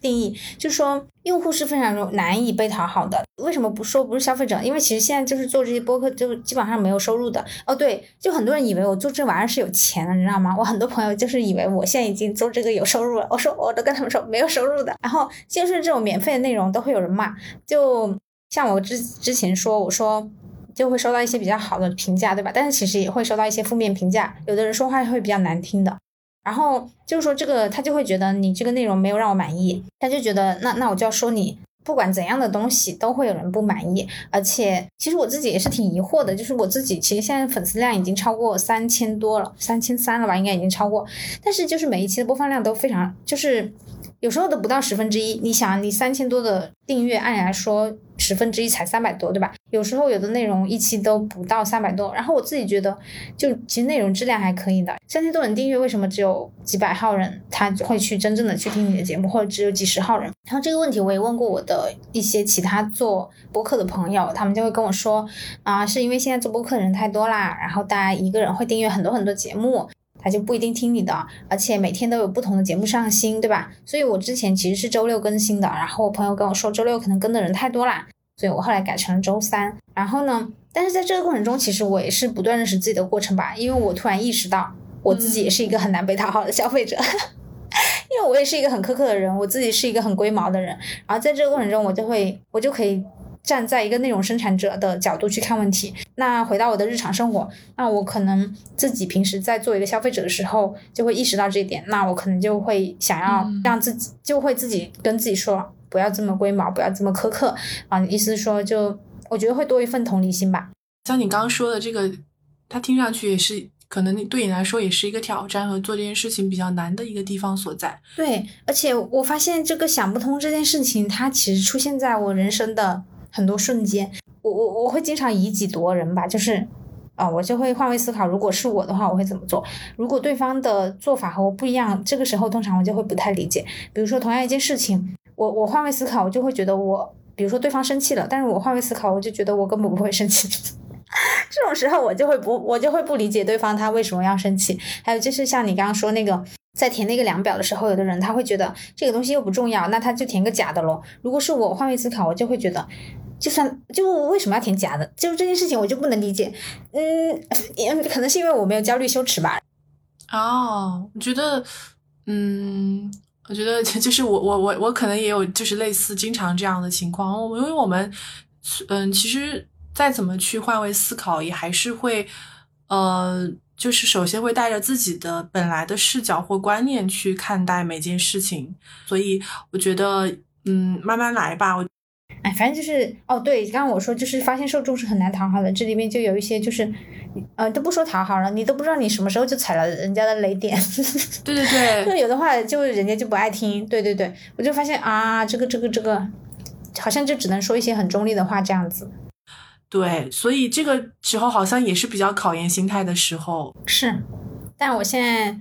定义，就说用户是非常难以被讨好的。为什么不说不是消费者？因为其实现在就是做这些播客，就基本上没有收入的。哦，对，就很多人以为我做这玩意儿是有钱的，你知道吗？我很多朋友就是以为我现在已经做这个有收入了。我说我都跟他们说没有收入的。然后就是这种免费的内容都会有人骂，就像我之之前说，我说就会收到一些比较好的评价，对吧？但是其实也会收到一些负面评价，有的人说话会比较难听的。然后就是说，这个他就会觉得你这个内容没有让我满意，他就觉得那那我就要说你，不管怎样的东西都会有人不满意。而且其实我自己也是挺疑惑的，就是我自己其实现在粉丝量已经超过三千多了，三千三了吧，应该已经超过。但是就是每一期的播放量都非常，就是有时候都不到十分之一。你想，你三千多的订阅，按理来说。十分之一才三百多，对吧？有时候有的内容一期都不到三百多，然后我自己觉得，就其实内容质量还可以的。三千多人订阅，为什么只有几百号人他会去真正的去听你的节目，或者只有几十号人？然后这个问题我也问过我的一些其他做播客的朋友，他们就会跟我说，啊，是因为现在做播客人太多啦，然后大家一个人会订阅很多很多节目。他就不一定听你的，而且每天都有不同的节目上新，对吧？所以我之前其实是周六更新的，然后我朋友跟我说周六可能跟的人太多啦，所以我后来改成了周三。然后呢，但是在这个过程中，其实我也是不断认识自己的过程吧，因为我突然意识到我自己也是一个很难被讨好的消费者，因为我也是一个很苛刻的人，我自己是一个很龟毛的人，然后在这个过程中，我就会我就可以。站在一个内容生产者的角度去看问题，那回到我的日常生活，那我可能自己平时在做一个消费者的时候，就会意识到这一点，那我可能就会想要让自己，就会自己跟自己说，不要这么龟毛，不要这么苛刻啊。意思是说，就我觉得会多一份同理心吧。像你刚刚说的这个，它听上去也是可能对你来说也是一个挑战和做这件事情比较难的一个地方所在。对，而且我发现这个想不通这件事情，它其实出现在我人生的。很多瞬间，我我我会经常以己夺人吧，就是，啊，我就会换位思考，如果是我的话，我会怎么做？如果对方的做法和我不一样，这个时候通常我就会不太理解。比如说同样一件事情，我我换位思考，我就会觉得我，比如说对方生气了，但是我换位思考，我就觉得我根本不会生气。这种时候我就会不，我就会不理解对方他为什么要生气。还有就是像你刚刚说那个。在填那个量表的时候，有的人他会觉得这个东西又不重要，那他就填个假的喽。如果是我换位思考，我就会觉得，就算就为什么要填假的？就这件事情我就不能理解。嗯，也可能是因为我没有焦虑羞耻吧。哦，我觉得，嗯，我觉得就是我我我我可能也有就是类似经常这样的情况。我因为我们，嗯，其实再怎么去换位思考，也还是会，呃。就是首先会带着自己的本来的视角或观念去看待每件事情，所以我觉得，嗯，慢慢来吧。我，哎，反正就是，哦，对，刚刚我说就是发现受众是很难讨好的，这里面就有一些就是，呃，都不说讨好了，你都不知道你什么时候就踩了人家的雷点。对 对对，就有的话就人家就不爱听。对对对，我就发现啊，这个这个这个，好像就只能说一些很中立的话这样子。对，所以这个时候好像也是比较考验心态的时候。是，但我现在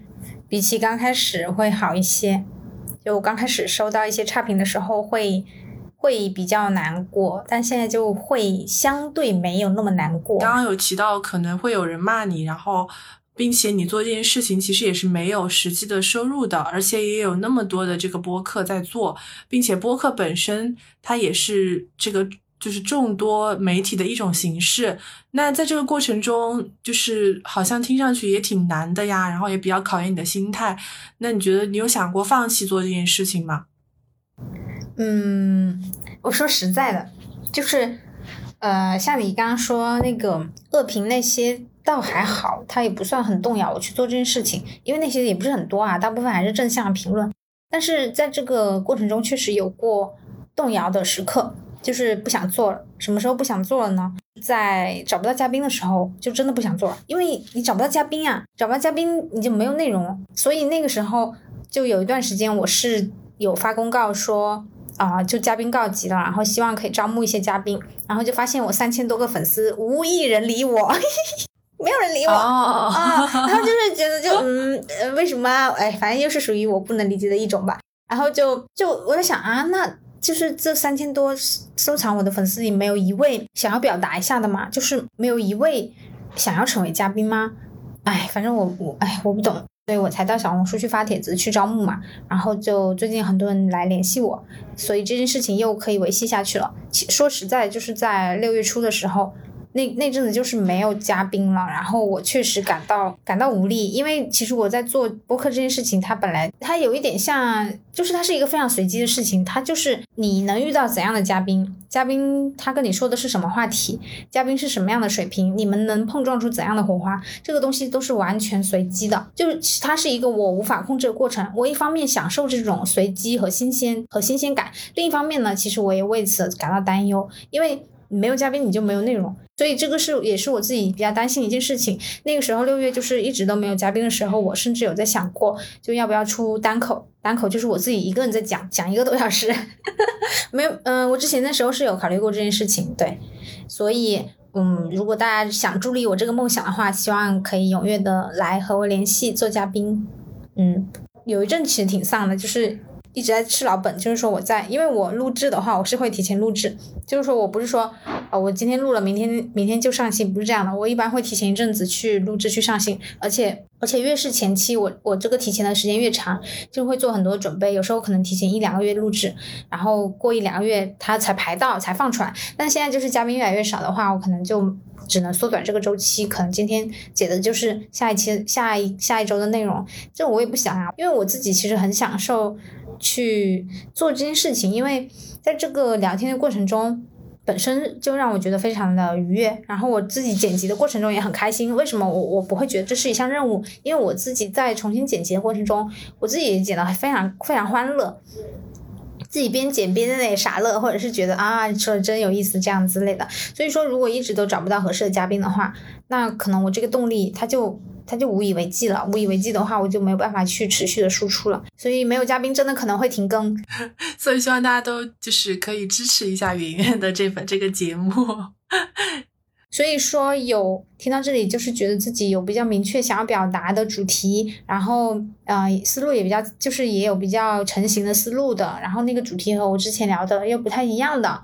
比起刚开始会好一些。就我刚开始收到一些差评的时候会会比较难过，但现在就会相对没有那么难过。刚刚有提到可能会有人骂你，然后。并且你做这件事情其实也是没有实际的收入的，而且也有那么多的这个播客在做，并且播客本身它也是这个就是众多媒体的一种形式。那在这个过程中，就是好像听上去也挺难的呀，然后也比较考验你的心态。那你觉得你有想过放弃做这件事情吗？嗯，我说实在的，就是呃，像你刚刚说那个恶评那些。倒还好，他也不算很动摇我去做这件事情，因为那些也不是很多啊，大部分还是正向评论。但是在这个过程中，确实有过动摇的时刻，就是不想做了。什么时候不想做了呢？在找不到嘉宾的时候，就真的不想做了，因为你找不到嘉宾啊，找不到嘉宾你就没有内容。所以那个时候就有一段时间，我是有发公告说啊，就嘉宾告急了，然后希望可以招募一些嘉宾，然后就发现我三千多个粉丝，无一人理我。没有人理我啊，然后就是觉得就嗯，为什么？哎，反正又是属于我不能理解的一种吧。然后就就我在想啊，那就是这三千多收藏我的粉丝里没有一位想要表达一下的吗？就是没有一位想要成为嘉宾吗？哎，反正我我哎我不懂，所以我才到小红书去发帖子去招募嘛。然后就最近很多人来联系我，所以这件事情又可以维系下去了。其说实在，就是在六月初的时候。那那阵子就是没有嘉宾了，然后我确实感到感到无力，因为其实我在做播客这件事情，它本来它有一点像，就是它是一个非常随机的事情，它就是你能遇到怎样的嘉宾，嘉宾他跟你说的是什么话题，嘉宾是什么样的水平，你们能碰撞出怎样的火花，这个东西都是完全随机的，就是它是一个我无法控制的过程。我一方面享受这种随机和新鲜和新鲜感，另一方面呢，其实我也为此感到担忧，因为没有嘉宾你就没有内容。所以这个是也是我自己比较担心的一件事情。那个时候六月就是一直都没有嘉宾的时候，我甚至有在想过，就要不要出单口。单口就是我自己一个人在讲，讲一个多小时。没有，嗯，我之前的时候是有考虑过这件事情。对，所以，嗯，如果大家想助力我这个梦想的话，希望可以踊跃的来和我联系做嘉宾。嗯，有一阵其实挺丧的，就是。一直在吃老本，就是说我在，因为我录制的话，我是会提前录制，就是说我不是说，呃，我今天录了，明天明天就上新，不是这样的，我一般会提前一阵子去录制去上新，而且而且越是前期，我我这个提前的时间越长，就会做很多准备，有时候可能提前一两个月录制，然后过一两个月它才排到才放出来，但现在就是嘉宾越来越少的话，我可能就只能缩短这个周期，可能今天解的就是下一期下一下一周的内容，这我也不想啊，因为我自己其实很享受。去做这件事情，因为在这个聊天的过程中，本身就让我觉得非常的愉悦。然后我自己剪辑的过程中也很开心。为什么我我不会觉得这是一项任务？因为我自己在重新剪辑的过程中，我自己也剪得非常非常欢乐，自己边剪边在那里傻乐，或者是觉得啊说的真有意思这样之类的。所以说，如果一直都找不到合适的嘉宾的话，那可能我这个动力它就。他就无以为继了，无以为继的话，我就没有办法去持续的输出了。所以没有嘉宾，真的可能会停更。所以希望大家都就是可以支持一下圆圆的这本这个节目。所以说有听到这里，就是觉得自己有比较明确想要表达的主题，然后呃思路也比较，就是也有比较成型的思路的，然后那个主题和我之前聊的又不太一样的。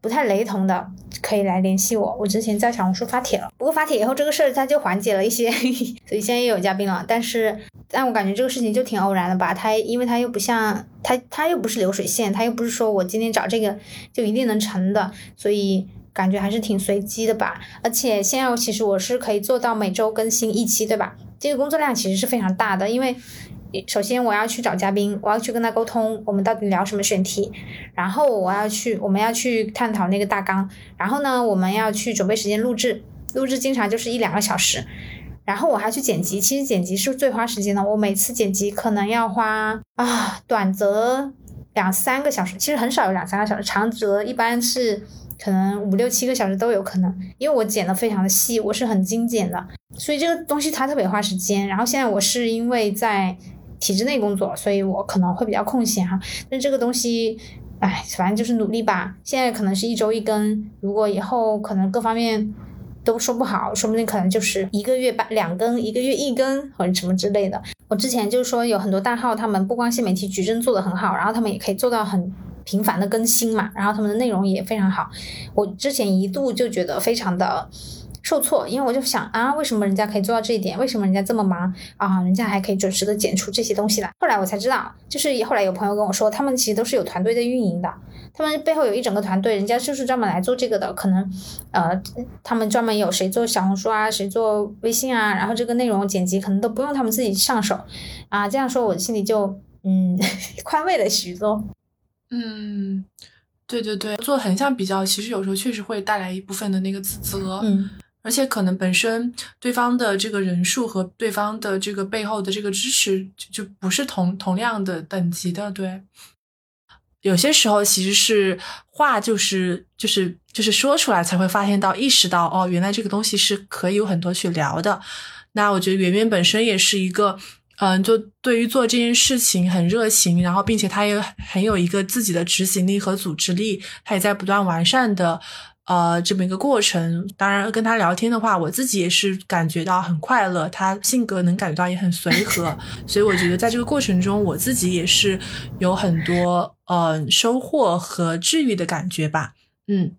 不太雷同的，可以来联系我。我之前在小红书发帖了，不过发帖以后这个事儿它就缓解了一些，所以现在又有嘉宾了。但是，但我感觉这个事情就挺偶然的吧？它因为它又不像它，它又不是流水线，它又不是说我今天找这个就一定能成的，所以感觉还是挺随机的吧。而且现在其实我是可以做到每周更新一期，对吧？这个工作量其实是非常大的，因为。首先，我要去找嘉宾，我要去跟他沟通，我们到底聊什么选题。然后我要去，我们要去探讨那个大纲。然后呢，我们要去准备时间录制，录制经常就是一两个小时。然后我还去剪辑，其实剪辑是最花时间的。我每次剪辑可能要花啊，短则两三个小时，其实很少有两三个小时，长则一般是可能五六七个小时都有可能。因为我剪的非常的细，我是很精简的，所以这个东西它特别花时间。然后现在我是因为在体制内工作，所以我可能会比较空闲哈。但这个东西，哎，反正就是努力吧。现在可能是一周一更，如果以后可能各方面都说不好，说不定可能就是一个月半两更，一个月一更或者什么之类的。我之前就是说有很多大号，他们不光新媒体矩阵做得很好，然后他们也可以做到很频繁的更新嘛，然后他们的内容也非常好。我之前一度就觉得非常的。受挫，因为我就想啊，为什么人家可以做到这一点？为什么人家这么忙啊？人家还可以准时的剪出这些东西来。后来我才知道，就是后来有朋友跟我说，他们其实都是有团队在运营的，他们背后有一整个团队，人家就是专门来做这个的。可能呃，他们专门有谁做小红书啊，谁做微信啊，然后这个内容剪辑可能都不用他们自己上手啊。这样说，我心里就嗯 宽慰了许多。嗯，对对对，做横向比较，其实有时候确实会带来一部分的那个自责。嗯。而且可能本身对方的这个人数和对方的这个背后的这个支持就就不是同同样的等级的，对。有些时候其实是话就是就是就是说出来才会发现到意识到哦，原来这个东西是可以有很多去聊的。那我觉得圆圆本身也是一个，嗯，就对于做这件事情很热情，然后并且他也很有一个自己的执行力和组织力，他也在不断完善的。呃，这么一个过程，当然跟他聊天的话，我自己也是感觉到很快乐。他性格能感觉到也很随和，所以我觉得在这个过程中，我自己也是有很多呃收获和治愈的感觉吧。嗯，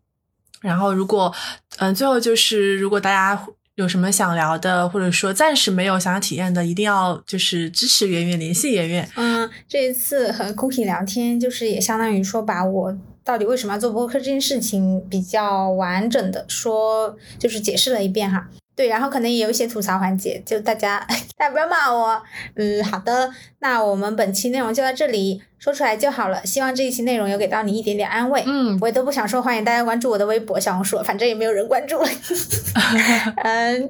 然后如果嗯最后就是如果大家有什么想聊的，或者说暂时没有想要体验的，一定要就是支持圆圆，联系圆圆。嗯，这一次和 Cookie 聊天，就是也相当于说把我。到底为什么要做播客这件事情，比较完整的说，就是解释了一遍哈。对，然后可能也有一些吐槽环节，就大家大家不要骂我。嗯，好的，那我们本期内容就到这里，说出来就好了。希望这一期内容有给到你一点点安慰。嗯，我也都不想说，欢迎大家关注我的微博、小红书，反正也没有人关注。嗯，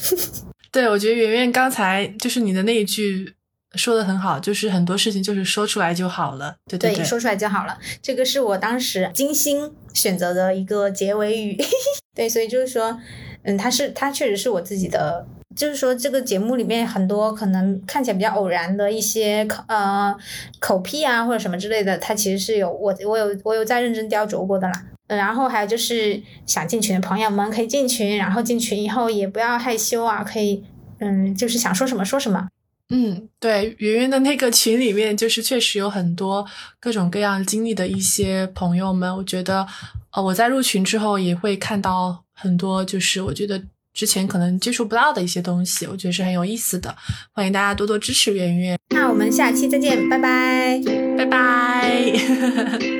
对，我觉得圆圆刚才就是你的那一句。说的很好，就是很多事情就是说出来就好了，对对对，说出来就好了。这个是我当时精心选择的一个结尾语，对，所以就是说，嗯，它是它确实是我自己的，就是说这个节目里面很多可能看起来比较偶然的一些口呃口癖啊或者什么之类的，它其实是有我我有我有在认真雕琢过的啦。然后还有就是想进群的朋友们可以进群，然后进群以后也不要害羞啊，可以嗯，就是想说什么说什么。嗯，对，圆圆的那个群里面，就是确实有很多各种各样经历的一些朋友们。我觉得，呃，我在入群之后也会看到很多，就是我觉得之前可能接触不到的一些东西，我觉得是很有意思的。欢迎大家多多支持圆圆。那我们下期再见，拜拜，拜拜。